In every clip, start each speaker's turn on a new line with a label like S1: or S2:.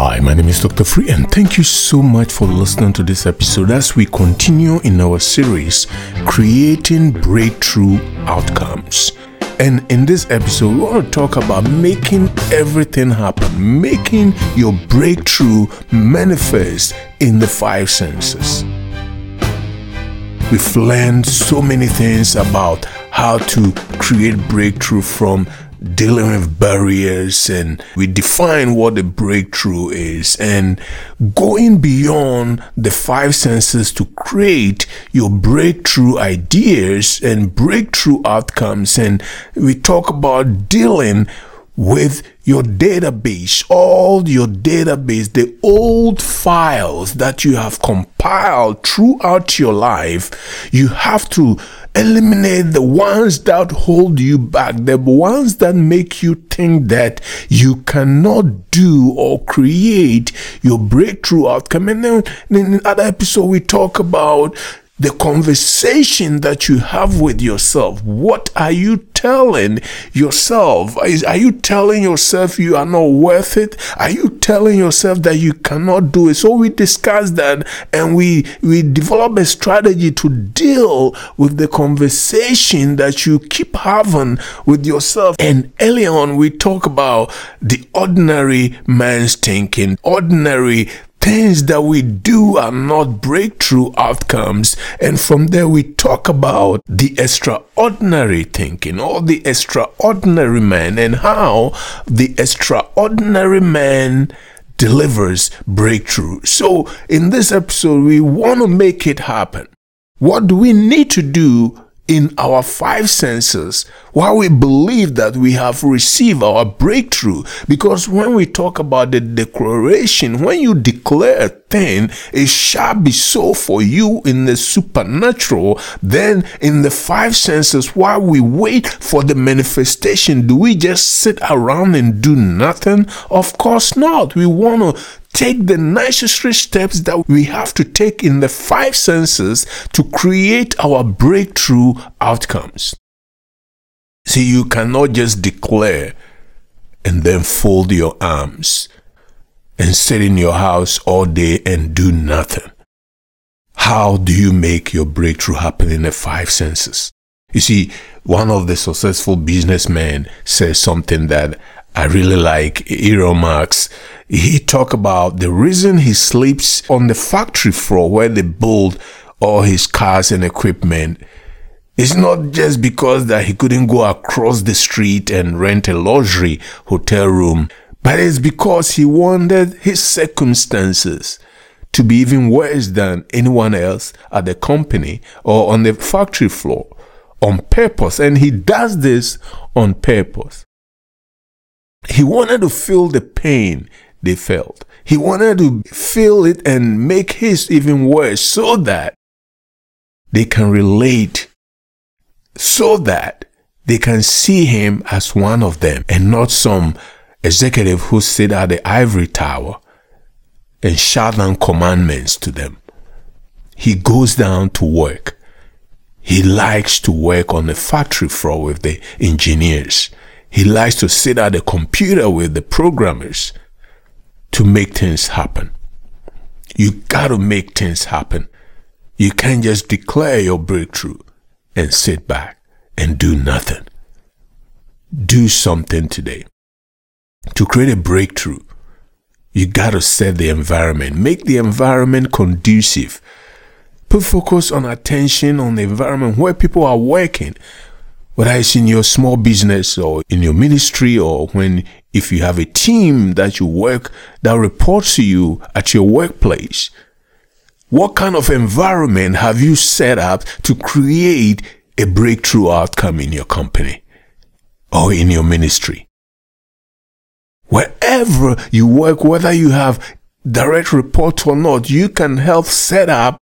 S1: Hi, my name is Dr. Free, and thank you so much for listening to this episode as we continue in our series Creating Breakthrough Outcomes. And in this episode, we want to talk about making everything happen, making your breakthrough manifest in the five senses. We've learned so many things about how to create breakthrough from dealing with barriers and we define what the breakthrough is and going beyond the five senses to create your breakthrough ideas and breakthrough outcomes. And we talk about dealing with your database, all your database, the old files that you have compiled throughout your life, you have to eliminate the ones that hold you back, the ones that make you think that you cannot do or create your breakthrough outcome. And then in other episode, we talk about the conversation that you have with yourself. What are you telling yourself? Are you telling yourself you are not worth it? Are you telling yourself that you cannot do it? So we discuss that and we, we develop a strategy to deal with the conversation that you keep having with yourself. And early on, we talk about the ordinary man's thinking, ordinary things that we do are not breakthrough outcomes. And from there, we talk about the extraordinary thinking or the extraordinary man and how the extraordinary man delivers breakthrough. So, in this episode, we want to make it happen. What do we need to do in our five senses why we believe that we have received our breakthrough. Because when we talk about the declaration, when you declare a thing, it shall be so for you in the supernatural, then in the five senses, while we wait for the manifestation, do we just sit around and do nothing? Of course not. We want to take the necessary steps that we have to take in the five senses to create our breakthrough outcomes. See, you cannot just declare and then fold your arms and sit in your house all day and do nothing. How do you make your breakthrough happen in the five senses? You see, one of the successful businessmen says something that I really like Elon Musk. He talk about the reason he sleeps on the factory floor where they build all his cars and equipment. It's not just because that he couldn't go across the street and rent a luxury hotel room, but it's because he wanted his circumstances to be even worse than anyone else at the company or on the factory floor on purpose. And he does this on purpose. He wanted to feel the pain they felt. He wanted to feel it and make his even worse so that they can relate, so that they can see him as one of them and not some executive who sit at the ivory tower and shout down commandments to them. He goes down to work. He likes to work on the factory floor with the engineers. He likes to sit at the computer with the programmers to make things happen. You gotta make things happen. You can't just declare your breakthrough and sit back and do nothing. Do something today. To create a breakthrough, you gotta set the environment. Make the environment conducive. Put focus on attention on the environment where people are working, whether it's in your small business or in your ministry or when if you have a team that you work that reports to you at your workplace what kind of environment have you set up to create a breakthrough outcome in your company or in your ministry wherever you work whether you have direct reports or not you can help set up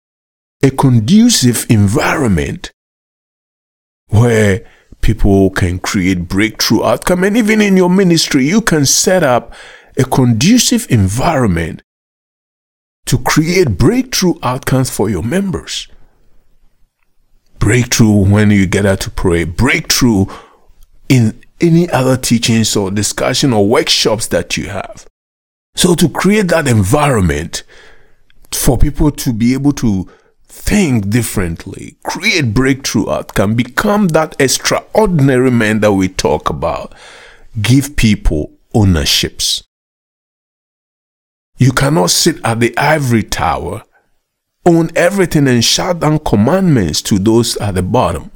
S1: a conducive environment where people can create breakthrough outcome. And even in your ministry, you can set up a conducive environment to create breakthrough outcomes for your members. Breakthrough when you get out to pray, breakthrough in any other teachings or discussion or workshops that you have. So to create that environment for people to be able to think differently, create breakthrough outcome, become that extraordinary man that we talk about, give people ownerships. You cannot sit at the ivory tower, own everything and shout down commandments to those at the bottom.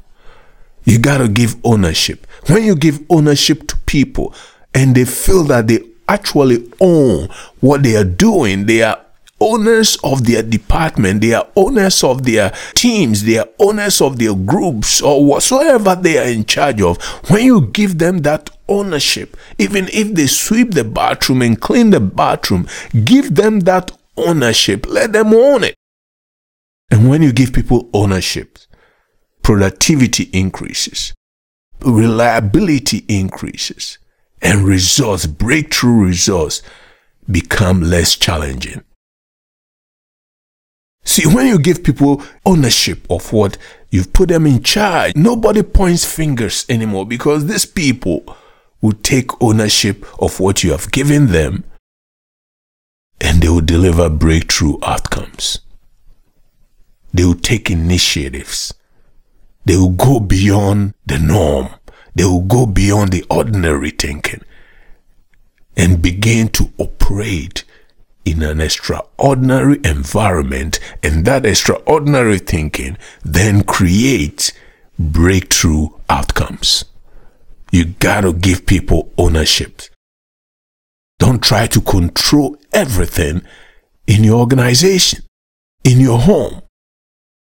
S1: You got to give ownership. When you give ownership to people and they feel that they actually own what they are doing, they are owners of their department, they are owners of their teams, they are owners of their groups or whatsoever they are in charge of. When you give them that ownership, even if they sweep the bathroom and clean the bathroom, give them that ownership. Let them own it. And when you give people ownership, productivity increases, reliability increases, and results, breakthrough results, become less challenging. See, when you give people ownership of what you've put them in charge, nobody points fingers anymore because these people will take ownership of what you have given them and they will deliver breakthrough outcomes. They will take initiatives. They will go beyond the norm. They will go beyond the ordinary thinking and begin to operate in an extraordinary environment, and that extraordinary thinking then creates breakthrough outcomes. You gotta give people ownership. Don't try to control everything in your organization, in your home,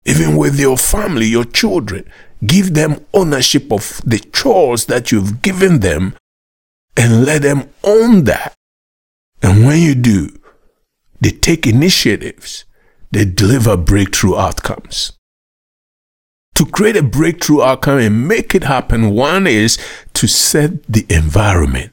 S1: even with your family, your children. Give them ownership of the chores that you've given them and let them own that. And when you do, they take initiatives, they deliver breakthrough outcomes. To create a breakthrough outcome and make it happen, one is to set the environment.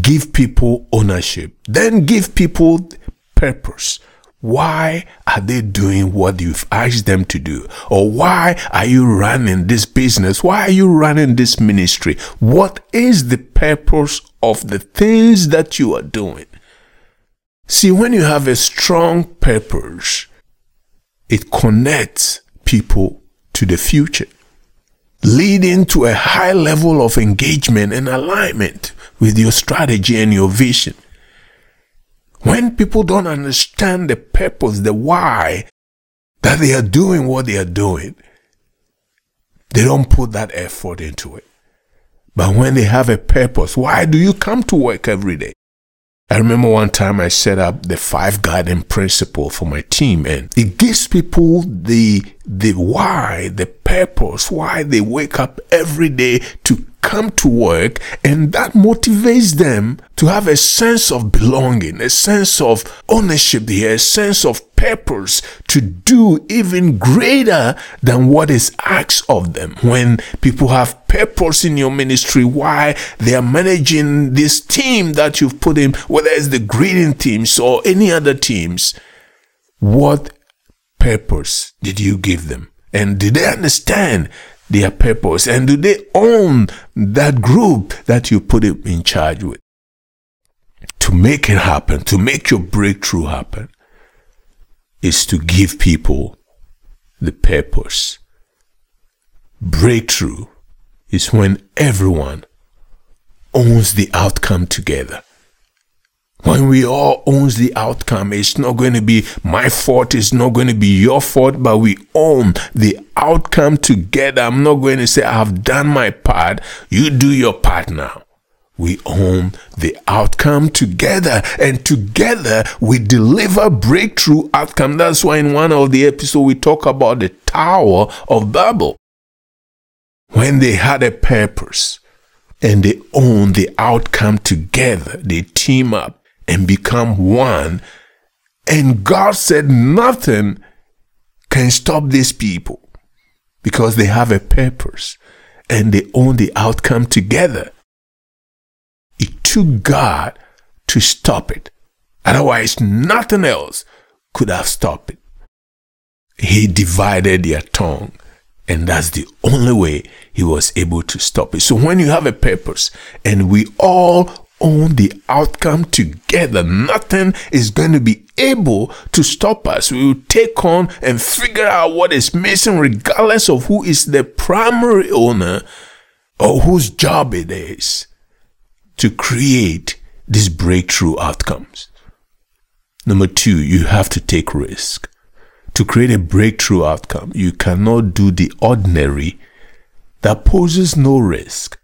S1: Give people ownership. Then give people purpose. Why are they doing what you've asked them to do? Or why are you running this business? Why are you running this ministry? What is the purpose of the things that you are doing? See, when you have a strong purpose, it connects people to the future, leading to a high level of engagement and alignment with your strategy and your vision. When people don't understand the purpose, the why that they are doing what they are doing, they don't put that effort into it. But when they have a purpose, why do you come to work every day? I remember one time I set up the five guiding principle for my team and it gives people the the why, the purpose, why they wake up every day to come to work and that motivates them to have a sense of belonging, a sense of ownership here, a sense of purpose to do even greater than what is asked of them. When people have purpose in your ministry, why they are managing this team that you've put in, whether it's the greeting teams or any other teams, what purpose did you give them? And did they understand their purpose? And do they own that group that you put them in charge with? To make it happen, to make your breakthrough happen, is to give people the purpose. Breakthrough is when everyone owns the outcome together. When we all owns the outcome, it's not going to be my fault, it's not going to be your fault, but we own the outcome together. I'm not going to say I've done my part, you do your part now. We own the outcome together, and together we deliver breakthrough outcome. That's why in one of the episodes we talk about the Tower of Babel. When they had a purpose and they own the outcome together, they team up and become one. And God said nothing can stop these people because they have a purpose and they own the outcome together. Took God to stop it. Otherwise, nothing else could have stopped it. He divided their tongue, and that's the only way he was able to stop it. So, when you have a purpose and we all own the outcome together. Nothing is going to be able to stop us. We will take on and figure out what is missing, regardless of who is the primary owner or whose job it is to create these breakthrough outcomes. Number two, you have to take risk. To create a breakthrough outcome, you cannot do the ordinary that poses no risk.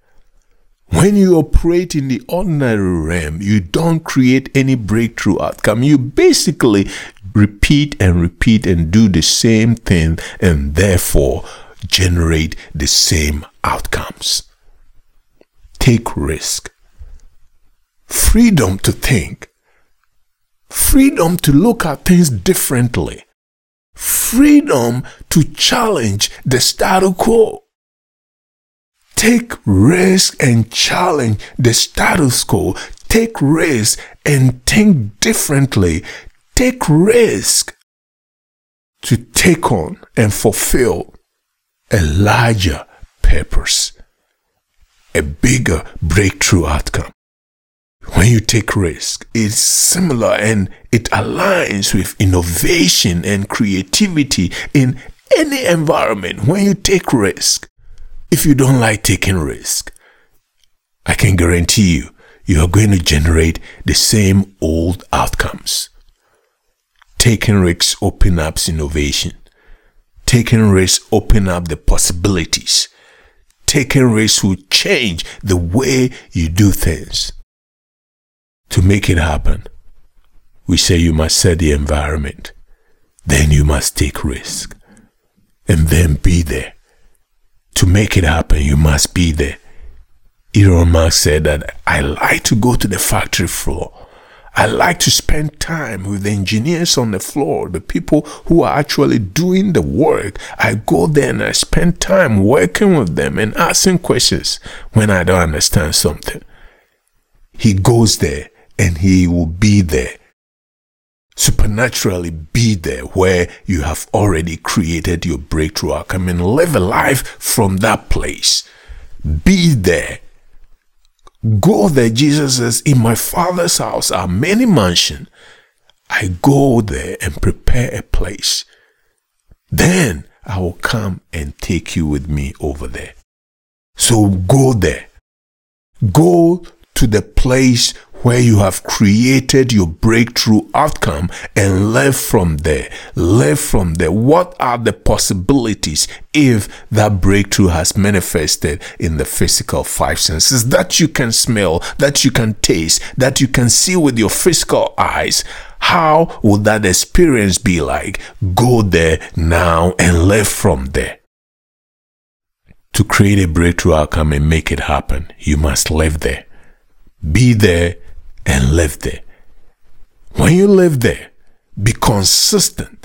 S1: When you operate in the ordinary realm, you don't create any breakthrough outcome. You basically repeat and repeat and do the same thing and therefore generate the same outcomes. Take risk. Freedom to think. Freedom to look at things differently. Freedom to challenge the status quo. Take risk and challenge the status quo. Take risk and think differently. Take risk to take on and fulfill a larger purpose, a bigger breakthrough outcome. When you take risk, it's similar and it aligns with innovation and creativity in any environment. When you take risk, if you don't like taking risk, I can guarantee you, you are going to generate the same old outcomes. Taking risks open up innovation. Taking risks open up the possibilities. Taking risks will change the way you do things. To make it happen, we say you must set the environment. Then you must take risk. And then be there. To make it happen, you must be there. Elon Musk said that I like to go to the factory floor. I like to spend time with the engineers on the floor, the people who are actually doing the work. I go there and I spend time working with them and asking questions when I don't understand something. He goes there and he will be there. Supernaturally be there where you have already created your breakthrough outcome and live a life from that place. Be there. Go there. Jesus says, In my Father's house are many mansions. I go there and prepare a place. Then I will come and take you with me over there. So go there. Go to the place where you have created your breakthrough outcome and live from there. Live from there. What are the possibilities if that breakthrough has manifested in the physical five senses that you can smell, that you can taste, that you can see with your physical eyes? How would that experience be like? Go there now and live from there. To create a breakthrough outcome and make it happen, you must live there. Be there and live there. When you live there, be consistent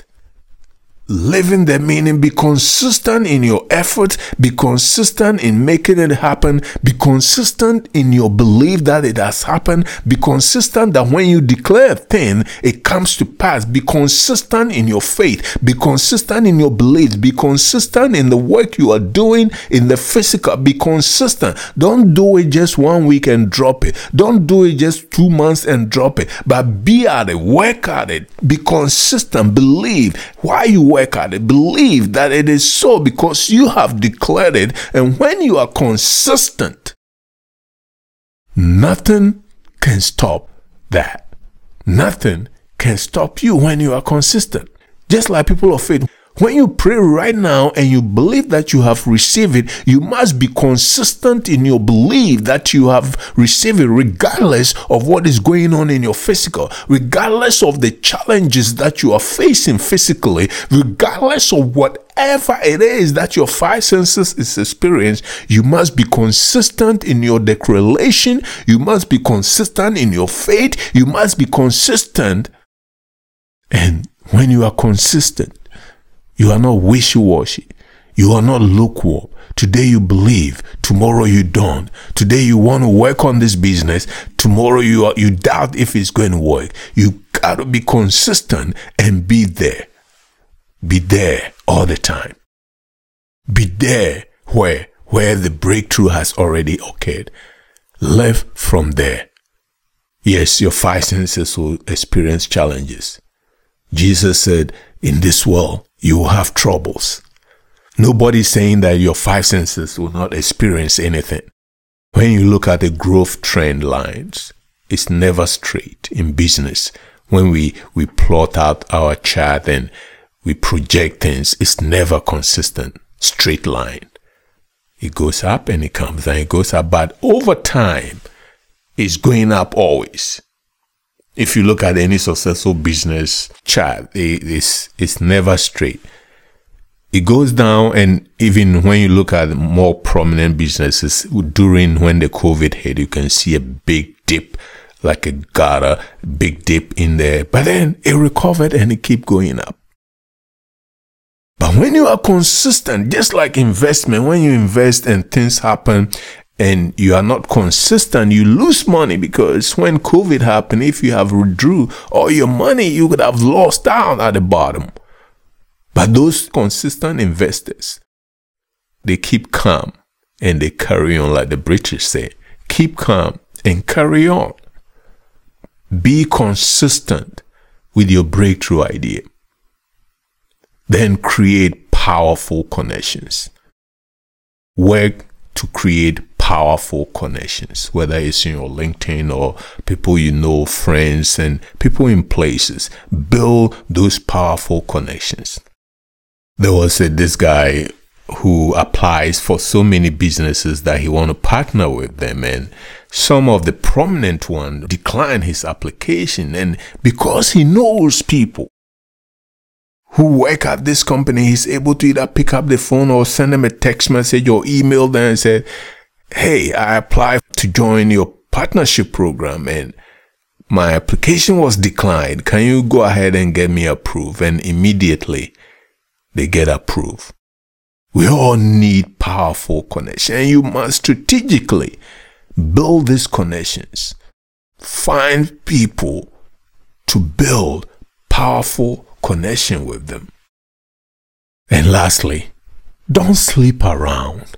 S1: living the meaning. Be consistent in your efforts. Be consistent in making it happen. Be consistent in your belief that it has happened. Be consistent that when you declare a thing it comes to pass. Be consistent in your faith. Be consistent in your beliefs. Be consistent in the work you are doing in the physical. Be consistent. Don't do it just one week and drop it. Don't do it just two months and drop it. But be at it. Work at it. Be consistent. Believe. Why you work work. Believe that it is so because you have declared it. And when you are consistent, nothing can stop that. Nothing can stop you when you are consistent. Just like people of faith, when you pray right now and you believe that you have received it, you must be consistent in your belief that you have received it, regardless of what is going on in your physical, regardless of the challenges that you are facing physically, regardless of whatever it is that your five senses is experiencing, you must be consistent in your declaration, you must be consistent in your faith, you must be consistent. And when you are consistent, you are not wishy washy. You are not lukewarm. Today you believe, tomorrow you don't. Today you want to work on this business, tomorrow you are, you doubt if it's going to work. You got to be consistent and be there. Be there all the time. Be there where where the breakthrough has already occurred. Live from there. Yes, your five senses will experience challenges. Jesus said, in this world, you will have troubles. Nobody's saying that your five senses will not experience anything. When you look at the growth trend lines, it's never straight in business. When we, we plot out our chart and we project things, it's never consistent, straight line. It goes up and it comes and it goes up. But over time, it's going up always. If you look at any successful business chart, it's, it's never straight. It goes down, and even when you look at more prominent businesses during when the COVID hit, you can see a big dip, like a gutter, big dip in there. But then it recovered and it keep going up. But when you are consistent, just like investment, when you invest and things happen and you are not consistent, you lose money because when COVID happened, if you have withdrew all your money, you could have lost out at the bottom. But those consistent investors, they keep calm and they carry on like the British say. Keep calm and carry on. Be consistent with your breakthrough idea. Then create powerful connections. Work to create powerful connections, whether it's in your LinkedIn or people you know, friends, and people in places. Build those powerful connections. There was a, this guy who applies for so many businesses that he want to partner with them and some of the prominent ones decline his application and because he knows people who work at this company, he's able to either pick up the phone or send them a text message or email them and say, Hey, I applied to join your partnership program and my application was declined. Can you go ahead and get me approved? And immediately they get approved. We all need powerful connection and you must strategically build these connections. Find people to build powerful connection with them. And lastly, don't sleep around.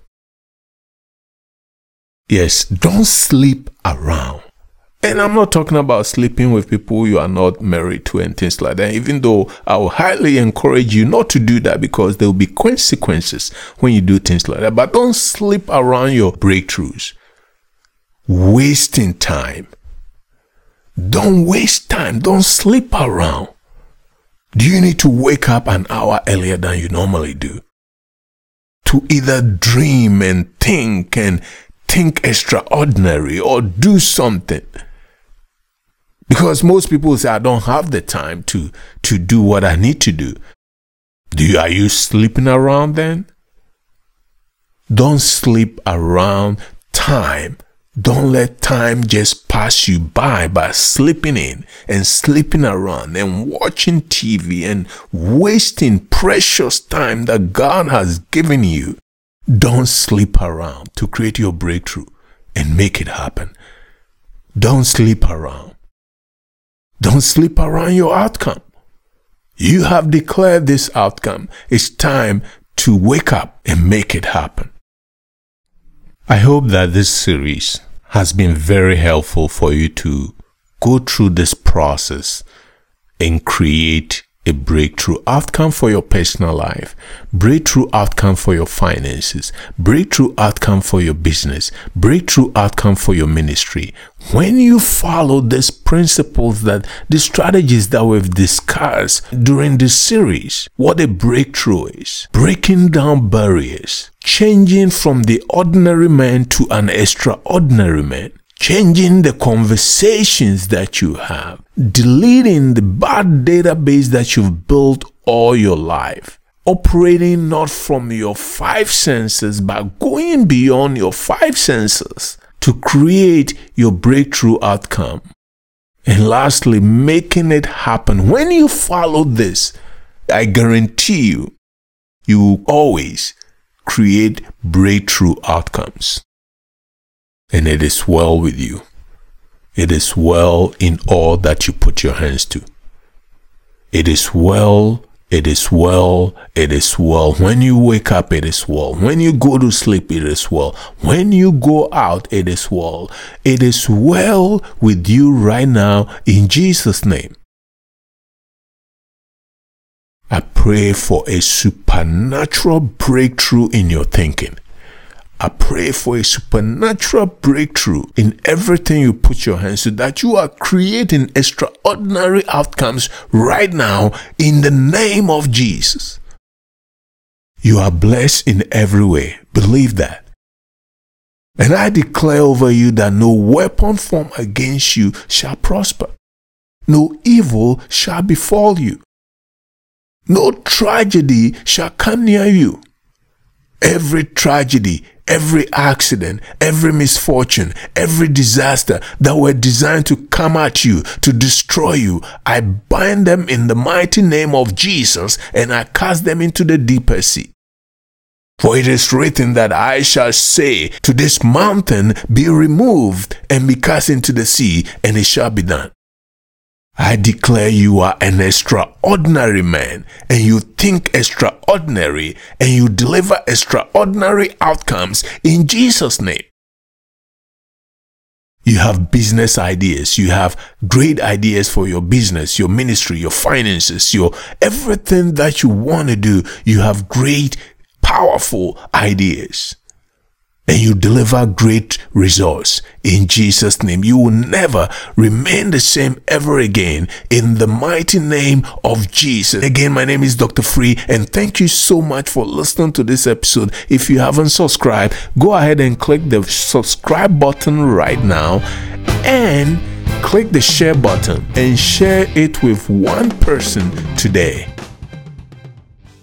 S1: Yes, don't sleep around. And I'm not talking about sleeping with people you are not married to and things like that, even though I will highly encourage you not to do that because there will be consequences when you do things like that. But don't sleep around your breakthroughs. Wasting time. Don't waste time. Don't sleep around. Do you need to wake up an hour earlier than you normally do? To either dream and think and think extraordinary or do something. Because most people say, I don't have the time to, to do what I need to do. Do you, are you sleeping around then? Don't sleep around time don't let time just pass you by by sleeping in and sleeping around and watching TV and wasting precious time that God has given you. Don't sleep around to create your breakthrough and make it happen. Don't sleep around. Don't sleep around your outcome. You have declared this outcome. It's time to wake up and make it happen. I hope that this series has been very helpful for you to go through this process and create a breakthrough outcome for your personal life, breakthrough outcome for your finances, breakthrough outcome for your business, breakthrough outcome for your ministry. When you follow these principles that the strategies that we've discussed during this series, what a breakthrough is, breaking down barriers, changing from the ordinary man to an extraordinary man, changing the conversations that you have, deleting the bad database that you've built all your life, operating not from your five senses, but going beyond your five senses to create your breakthrough outcome. And lastly, making it happen. When you follow this, I guarantee you, you will always create breakthrough outcomes and it is well with you. It is well in all that you put your hands to. It is well It is well, it is well. When you wake up, it is well. When you go to sleep, it is well. When you go out, it is well. It is well with you right now in Jesus' name. I pray for a supernatural breakthrough in your thinking. I pray for a supernatural breakthrough in everything you put your hands to, that you are creating extraordinary outcomes right now in the name of Jesus. You are blessed in every way. Believe that. And I declare over you that no weapon formed against you shall prosper. No evil shall befall you. No tragedy shall come near you. Every tragedy, every accident, every misfortune, every disaster that were designed to come at you, to destroy you, I bind them in the mighty name of Jesus and I cast them into the deeper sea. For it is written that I shall say to this mountain, Be removed and be cast into the sea, and it shall be done. I declare you are an extraordinary man and you think extraordinary and you deliver extraordinary outcomes in Jesus' name. You have business ideas. You have great ideas for your business, your ministry, your finances, your everything that you want to do. You have great, powerful ideas and you deliver great results in Jesus' name. You will never remain the same ever again in the mighty name of Jesus. Again, my name is Dr. Free, and thank you so much for listening to this episode. If you haven't subscribed, go ahead and click the subscribe button right now and click the share button and share it with one person today.